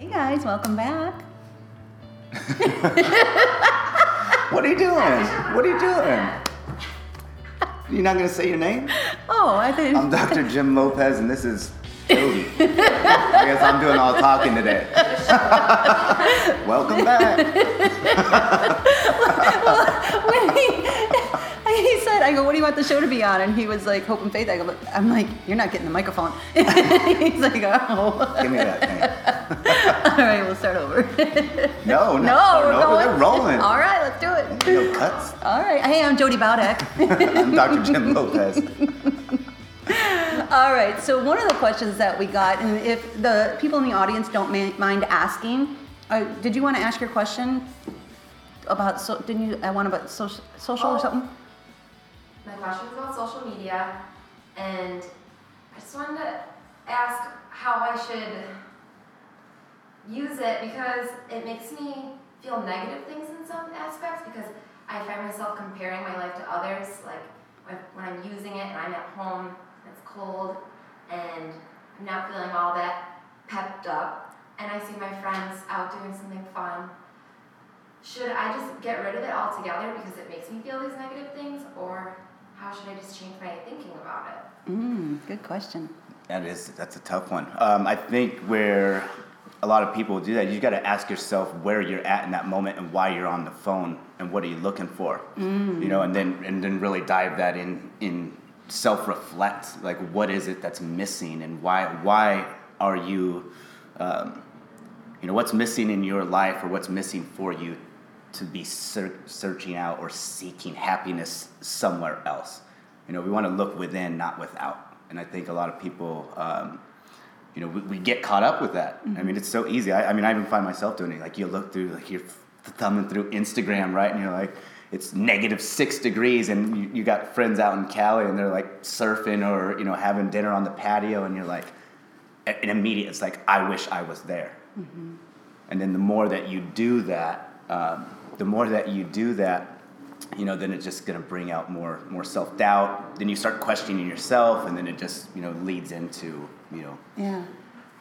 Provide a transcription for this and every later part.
Hey guys, welcome back. What are you doing? What are you doing? You're not gonna say your name? Oh, I think. I'm Dr. Jim Lopez, and this is Jodie. I guess I'm doing all talking today. Welcome back. well, when he, he said, I go, what do you want the show to be on? And he was like, Hope and Faith. I go, I'm like, you're not getting the microphone. He's like, oh. Give me that thing. All right, we'll start over. No, no, no, we're no, going. they're rolling. All right, let's do it. No cuts. All right. Hey, I'm Jodie Baudek. I'm Dr. Jim Lopez. All right. So one of the questions that we got, and if the people in the audience don't ma- mind asking, uh, did you want to ask your question about? So, didn't you? I want about social, social or Oh. something. My question is about social media, and I just wanted to ask how I should use it because it makes me feel negative things in some aspects because I find myself comparing my life to others. Like when, when I'm using it and I'm at home, it's cold, and I'm not feeling all that pepped up, and I see my friends out doing something fun. Should I just get rid of it altogether because it makes me feel these negative things, or how should I just change my thinking about it? Mm, good question. That is, that's a tough one. Um, I think where a lot of people do that, you got to ask yourself where you're at in that moment and why you're on the phone and what are you looking for, you know, and then and then really dive that in in self reflect, like what is it that's missing and why why are you, um, you know, what's missing in your life or what's missing for you to be ser- searching out or seeking happiness somewhere else. You know, we want to look within, not without. And I think a lot of people, um, you know, we, we get caught up with that. I mean, it's so easy. I, I mean, I even find myself doing it. Like you look through, like you're thumbing through Instagram, right? And you're like, it's negative six degrees, and you, you got friends out in Cali, and they're like surfing or you know having dinner on the patio, and you're like, and immediate, it's like, I wish I was there. And then the more that you do that, um, the more that you do that, you know, then it's just going to bring out more more self doubt. Then you start questioning yourself, and then it just you know leads into you know Yeah.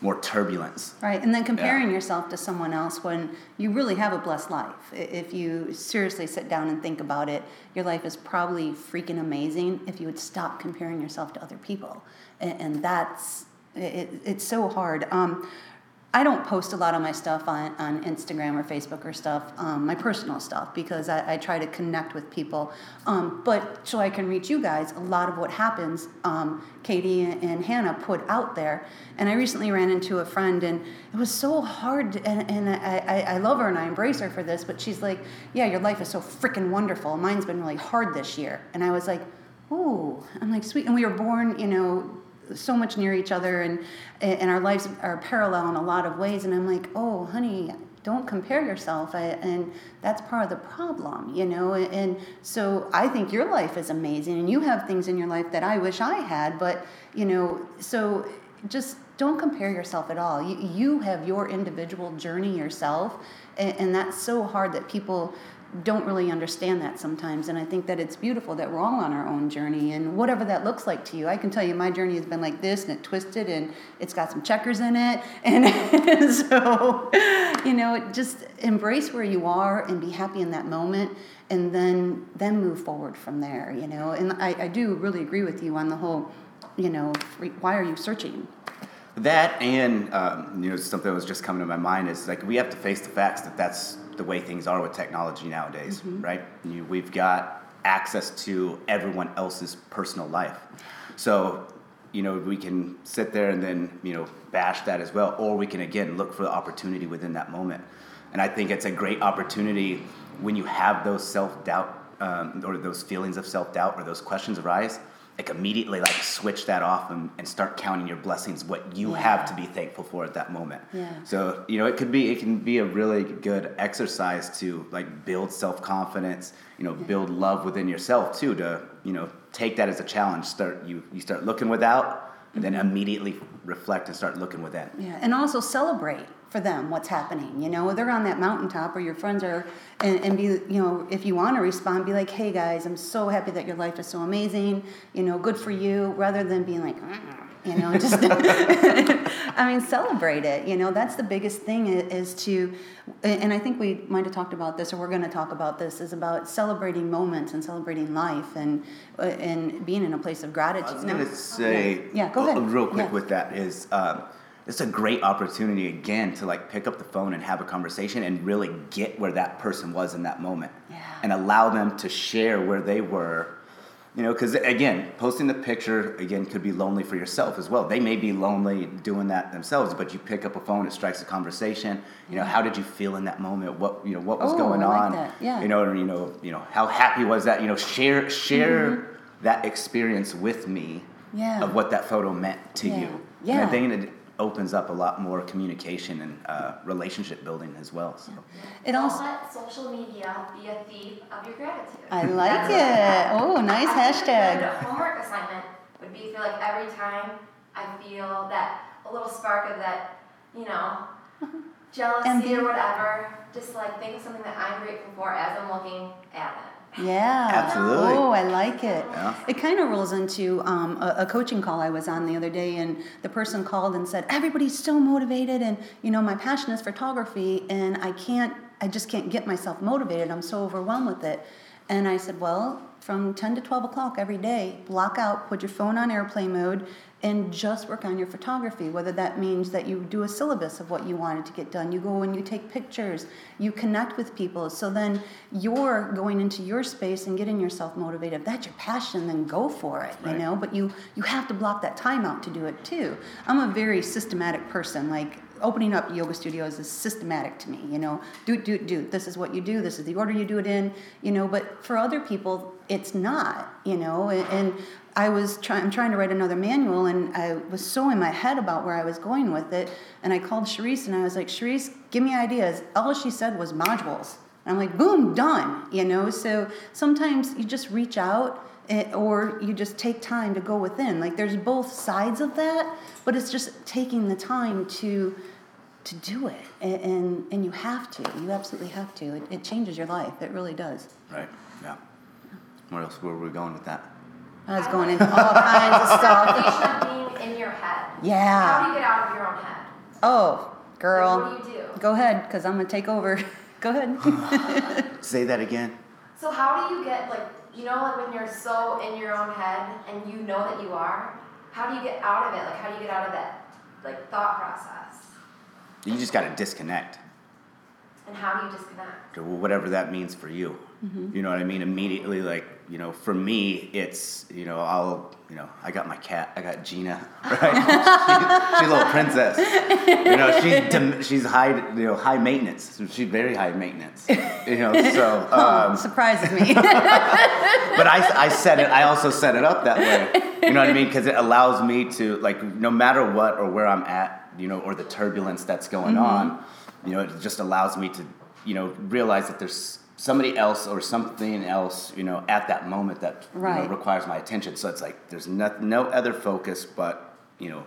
more turbulence. Right, and then comparing yourself to someone else when you really have a blessed life. If you seriously sit down and think about it, your life is probably freaking amazing if you would stop comparing yourself to other people. And, and that's, it, it's so hard. Um, I don't post a lot of my stuff on, on Instagram or Facebook or stuff, um, my personal stuff, because I, I try to connect with people. Um, but so I can reach you guys, a lot of what happens, um, Katie and, Hannah put out there. And I recently ran into a friend, and it was so hard. And, and I, I, I love her and I embrace her for this, but she's like, Yeah, your life is so freaking wonderful. Mine's been really hard this year. And I was like, Ooh, I'm like, sweet. And we were born, you know, so much near each other and and our lives are parallel in a lot of ways and i'm like oh honey don't compare yourself I, and that's part of the problem you know and so i think your life is amazing and you have things in your life that i wish i had but you know so just don't compare yourself at all. You, you have your individual journey yourself and, and that's so hard that people don't really understand that sometimes and i think that it's beautiful that we're all on our own journey and whatever that looks like to you i can tell you my journey has been like this and it twisted and it's got some checkers in it and so you know just embrace where you are and be happy in that moment and then then move forward from there you know and i, I do really agree with you on the whole you know why are you searching? That and um, you know something that was just coming to my mind is like we have to face the facts that that's the way things are with technology nowadays, right? You, we've got access to everyone else's personal life, so you know we can sit there and then you know bash that as well, or we can again look for the opportunity within that moment. And I think it's a great opportunity when you have those self doubt um, or those feelings of self doubt or those questions arise like immediately like switch that off and, and start counting your blessings what you have to be thankful for at that moment. Yeah. so you know it could be it can be a really good exercise to like build self-confidence you know build love within yourself too to you know take that as a challenge. Start you you start looking without and then mm-hmm. immediately reflect and start looking within. Yeah, and also celebrate for them what's happening. You know, they're on that mountaintop, or your friends are, and, and be, you know, if you want to respond, be like, "Hey guys, I'm so happy that your life is so amazing. You know, good for you," rather than being like, "Mm," you know, just. I, mean, celebrate it. You know, that's the biggest thing is to, and I think we might have talked about this, or we're going to talk about this, is about celebrating moments and celebrating life and uh, and being in a place of gratitude. I was gonna say, Yeah, go ahead. real quick Yeah. with that is, um, it's a great opportunity again to like pick up the phone and have a conversation and really get where that person was in that moment, Yeah. and allow them to share where they were. You know, because again, posting the picture again could be lonely for yourself as well. They may be lonely doing that themselves, but you pick up a phone, it strikes a conversation. You know, how did you feel in that moment? What you know, what was Oh, going like on? that. Yeah. You know, or, you know, you know, how happy was that? You know, share share Mm-hmm. that experience with me Yeah. of what that photo meant to Yeah. you. And Yeah. I think opens up a lot more communication and uh, relationship building as well. So. It Don't also. let social media be a thief of your gratitude. I like That's it. Oh, nice I think a hashtag. good homework assignment would be feel like every time I feel that a little spark of that, you know, jealousy Envy. or whatever, just like think of something that I'm grateful for as I'm looking at it. Yeah. Absolutely. Oh, I like it. Yeah. It kind of rolls into um, a, a coaching call I was on the other day, and the person called and said, "Everybody's so motivated, and you know, my passion is photography, and I can't, I just can't get myself motivated. I'm so overwhelmed with it." And I said, "Well, from 10 to 12 o'clock every day, block out, put your phone on airplane mode, and just work on your photography. Whether that means that you do a syllabus of what you wanted to get done, you go and you take pictures, you connect with people. So then you're going into your space and getting yourself motivated. If that's your passion, then go for it, Right. you know? But you, you have to block that time out to do it too. I'm a very systematic person. Like, opening up yoga studios is systematic to me you know? Do do do this is what you do this is the order you do it in you know? But for other people it's not you know? And, and i was trying i'm trying to write another manual and i was so in my head about where i was going with it and i called Charisse and i was like Charisse, give me ideas. All she said was modules. And i'm like boom done you know? So sometimes you just reach out eh, or you just take time to go within. Like there's both sides of that but it's just taking the time to to do it and, and and you have to you absolutely have to it, it changes your life it really does Right. Yeah. Where else where were we going with that? i was going into all kinds of stuff Foundation of being in your head. Yeah. How do you get out of your own head? oh girl Like, what do you do? go ahead because i'm gonna take over go ahead Say that again. So how do you get like you know like when you're so in your own head and you know that you are, how do you get out of it? Like how do you get out of that like thought process? You just got to disconnect. And how do you disconnect? or whatever that means for you. You know what I mean? Immediately, like you know, for me, it's you know, I'll you know, I got my cat, I got Gina, right? she, she's a little princess. You know, she's dem- she's high, you know, high maintenance. She's very high maintenance. You know, so um, surprises me but I, I set it. I also set it up that way. You know what I mean? Because it allows me to like, no matter what or where I'm at, you know, or the turbulence that's going Mm-hmm. on, you know, it just allows me to, you know, realize that there's somebody else or something else, you know, at that moment that you know, requires my attention. So it's like there's no, no other focus but you know,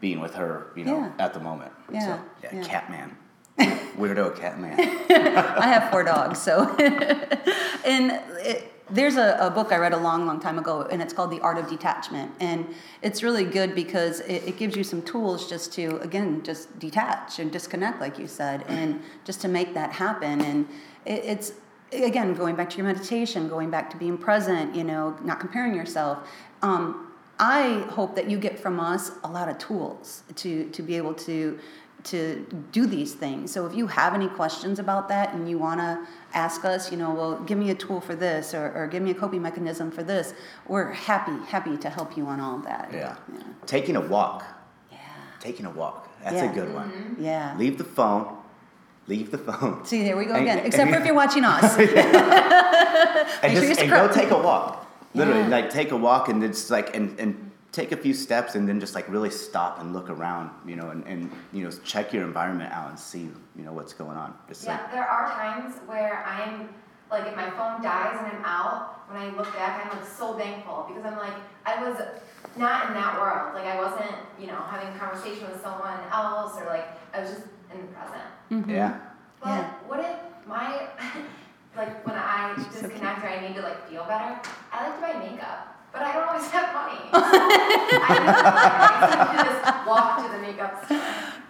being with her, you know, Yeah. at the moment. Yeah, So yeah, yeah. cat man, weirdo cat man. I have four dogs, so. and it, there's a, a book I read a long, long time ago, and it's called The Art of Detachment. And it's really good because it, it gives you some tools just to, again, just detach and disconnect, like you said, and just to make that happen. And it, it's, again, going back to your meditation, going back to being present, you know, not comparing yourself. Um, I hope that you get from us a lot of tools to, to be able to to do these things. So if you have any questions about that and you want to ask us, you know, well, give me a tool for this or, or give me a coping mechanism for this, we're happy happy to help you on all of that. Yeah. Yeah. Taking a walk. Yeah. Taking a walk. That's Yeah. a good one. Mm-hmm. Yeah. Leave the phone. Leave the phone. See, there we go And- again. Except for if you're watching us. and sure just and go take a walk. Literally, Yeah. like take a walk and it's like and, and take a few steps and then just like really stop and look around, you know, and, and you know check your environment out and see you know what's going on. Just Yeah, like there are times where I'm like if my phone dies and I'm out, when I look back I'm like so thankful because I'm like I was not in that world. Like I wasn't, you know, having a conversation with someone else or like I was just in the present. Mm-hmm. yeah, But Yeah. what if my like when I disconnect or I need to like feel better, I like to buy makeup. But I don't always have money. I, just walk to the makeup store.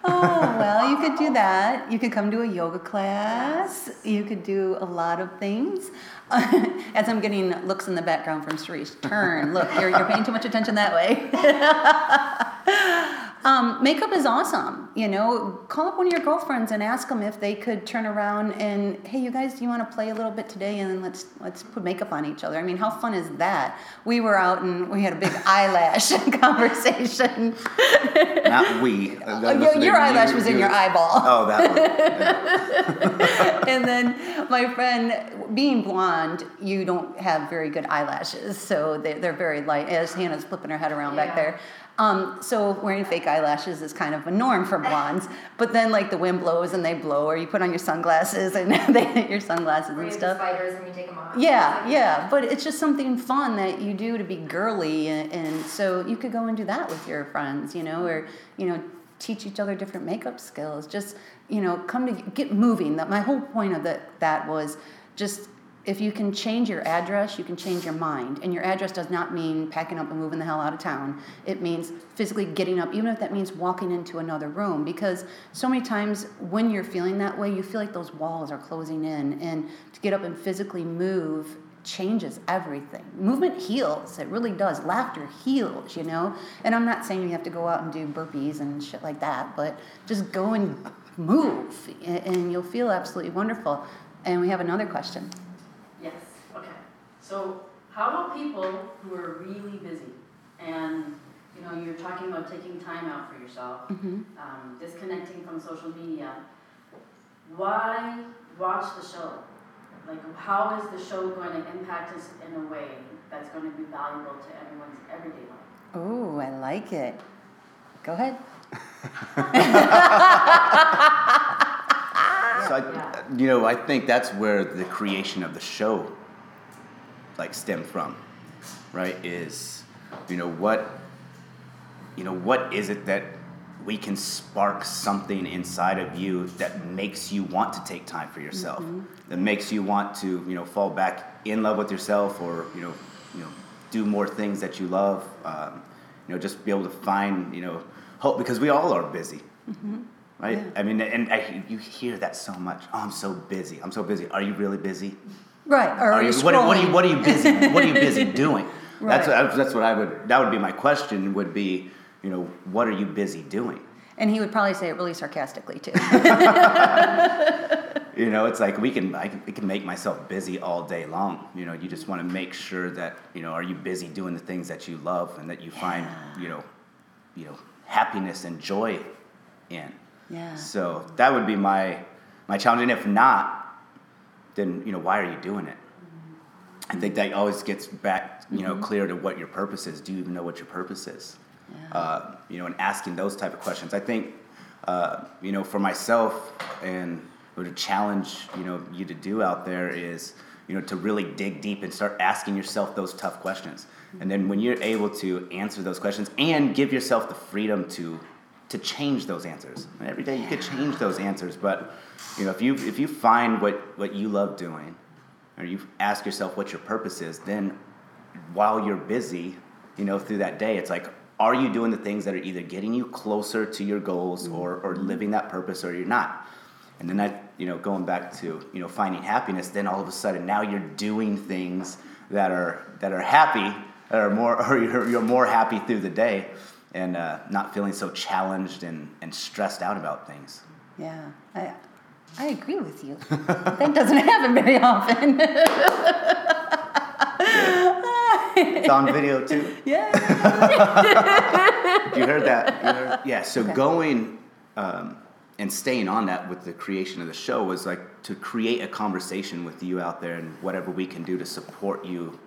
Oh, well, you could do that. You could come to a yoga class. You could do a lot of things. As I'm getting looks in the background from Cerise, turn. Look, you're, you're paying too much attention that way. Um, makeup is awesome. You know, call up one of your girlfriends and ask them if they could turn around and, hey, you guys, do you want to play a little bit today? And let's let's put makeup on each other. I mean, how fun is that? We were out and we had a big eyelash conversation. Not we. Oh, your, your eyelash was in your eyeball. Oh, that one. Yeah. and then my friend, being blonde, you don't have very good eyelashes, so they, they're very light. As Hannah's flipping her head around back there. Um, so wearing fake eyelashes is kind of a norm for blondes. But then, like the wind blows and they blow, or you put on your sunglasses and they hit your sunglasses Or and you have the stuff. spiders and you take them off. Yeah, yeah, but it's just something fun that you do to be girly, and, and so you could go and do that with your friends, you know, or you know, teach each other different makeup skills. Just you know, come to get moving. That my whole point of that that was just if you can change your address, you can change your mind. And your address does not mean packing up and moving the hell out of town. It means physically getting up, even if that means walking into another room. Because so many times when you're feeling that way, you feel like those walls are closing in. And to get up and physically move changes everything. Movement heals. It really does. Laughter heals, you know? And I'm not saying you have to go out and do burpees and shit like that, but just go and move and you'll feel absolutely wonderful. And we have another question. Yes, okay. So how about people who are really busy and, you know, you're talking about taking time out for yourself, Mhm. um, disconnecting from social media. Why watch the show? Like, how is the show going to impact us in a way that's going to be valuable to everyone's everyday life? Oh, I like it. Go ahead. So I, you know, I think that's where the creation of the show, like, stemmed from, right? Is, you know, what, you know, what is it that we can spark something inside of you that makes you want to take time for yourself, that makes you want to, you know, fall back in love with yourself, or you know, you know, do more things that you love. Um, you know, just be able to find, you know, hope because we all are busy right? Yeah. I mean, and I, you hear that so much. Oh, I'm so busy. I'm so busy. Are you really busy? Right. Or Are you what, what are you? What are you busy? what are you busy doing? That's Right. what, that's what I would. That would be my question. Would be, you know, what are you busy doing? And he would probably say it really sarcastically too. You know, it's like we can I can, I can make myself busy all day long. You know, you just want to make sure that you know, are you busy doing the things that you love and that you find you know, you know, happiness and joy in. yeah. So that would be my my challenge. And if not, then you know why are you doing it? I think that always gets back you know clear to what your purpose is. Do you even know what your purpose is? Yeah. Uh, you know, and asking those type of questions. I think uh, you know for myself and what a challenge you know you to do out there is you know to really dig deep and start asking yourself those tough questions. And then when you're able to answer those questions and give yourself the freedom to to change those answers. And every day you could change those answers, but you know if you if you find what what you love doing, or you ask yourself what your purpose is, then while you're busy, you know through that day, it's like are you doing the things that are either getting you closer to your goals or mm-hmm. or living that purpose, or you're not. And then that you know going back to you know finding happiness, then all of a sudden now you're doing things that are that are happy, that are more or you're, you're more happy through the day, and uh, not feeling so challenged and, and stressed out about things. Yeah. I, I agree with you. that doesn't happen very often. It's on video too. yeah. You heard that? You heard- Yeah. So Okay. going um, and staying on that with the creation of the show was like to create a conversation with you out there and whatever we can do to support you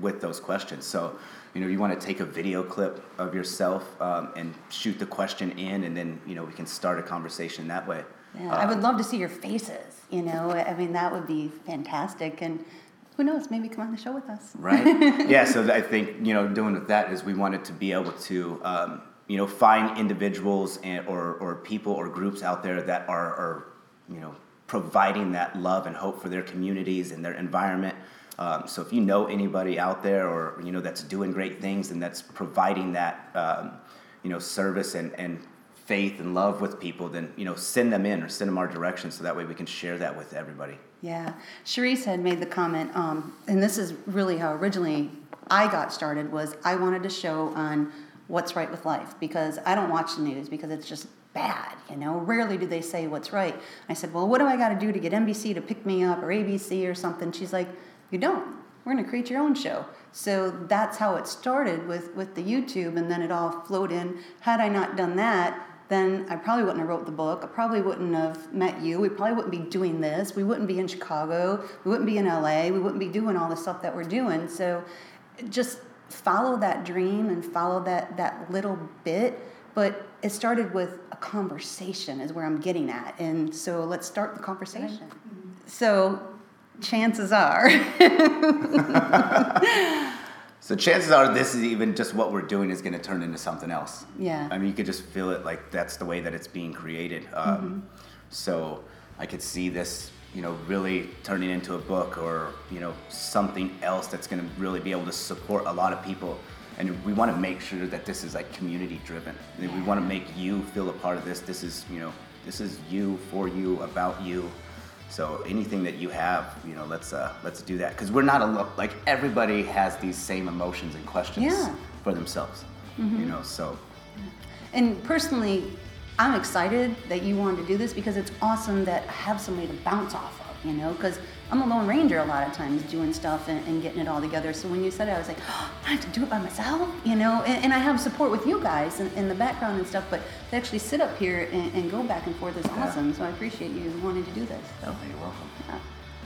with those questions. So, you know, you want to take a video clip of yourself um, and shoot the question in, and then you know we can start a conversation that way. Yeah, I would love to see your faces. You know, I mean, that would be fantastic. And who knows, maybe come on the show with us. right yeah so i think you know doing with that is we wanted to be able to um, you know find individuals and or, or people or groups out there that are, are you know providing that love and hope for their communities and their environment um, so if you know anybody out there or you know that's doing great things and that's providing that um, you know service and, and faith and love with people, then you know send them in or send them our direction so that way we can share that with everybody. Yeah, Charisse had made the comment, um, and this is really how originally I got started. Was I wanted to show on what's right with life because I don't watch the news because it's just bad. You know, rarely do they say what's right. I said, well, what do I got to do to get NBC to pick me up or ABC or something? She's like, you don't. We're going to create your own show. So that's how it started with with the YouTube, and then it all flowed in. Had I not done that, then I probably wouldn't have wrote the book. I probably wouldn't have met you. We probably wouldn't be doing this. We wouldn't be in Chicago. We wouldn't be in LA. We wouldn't be doing all the stuff that we're doing. So just follow that dream and follow that that little bit. But it started with a conversation is where I'm getting at. And so let's start the conversation. So chances are So chances are this is even just what we're doing is going to turn into something else. Yeah. I mean, you could just feel it like that's the way that it's being created. Um, So I could see this, you know, really turning into a book or you know something else that's going to really be able to support a lot of people. And we want to make sure that this is like community driven. We want to make you feel a part of this. This is you know this is you for you about you. So anything that you have, you know, let's uh, let's do that because we're not alone. Like everybody has these same emotions and questions Yeah. for themselves. You know, so And personally, I'm excited that you wanted to do this because it's awesome that I have somebody to bounce off of, you know, because I'm a lone ranger a lot of times doing stuff and, and getting it all together. So when you said it, I was like, oh, I have to do it by myself, you know, and, and I have support with you guys in, in the background and stuff, but to actually sit up here and, and go back and forth is awesome. So I appreciate you wanting to do this. So, you're welcome. yeah.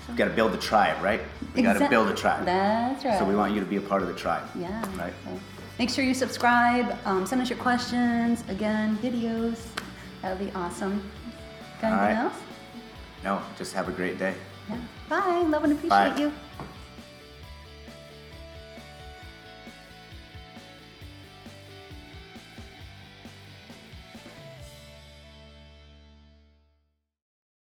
We've got to build the tribe, right? We got to build a tribe. That's right. So we want you to be a part of the tribe. Yeah. Right. So make sure you subscribe. Um, send us your questions. Again, videos. That would be awesome. Got anything right. else? No, just have a great day. Yeah. Bye. Love and appreciate Bye. you.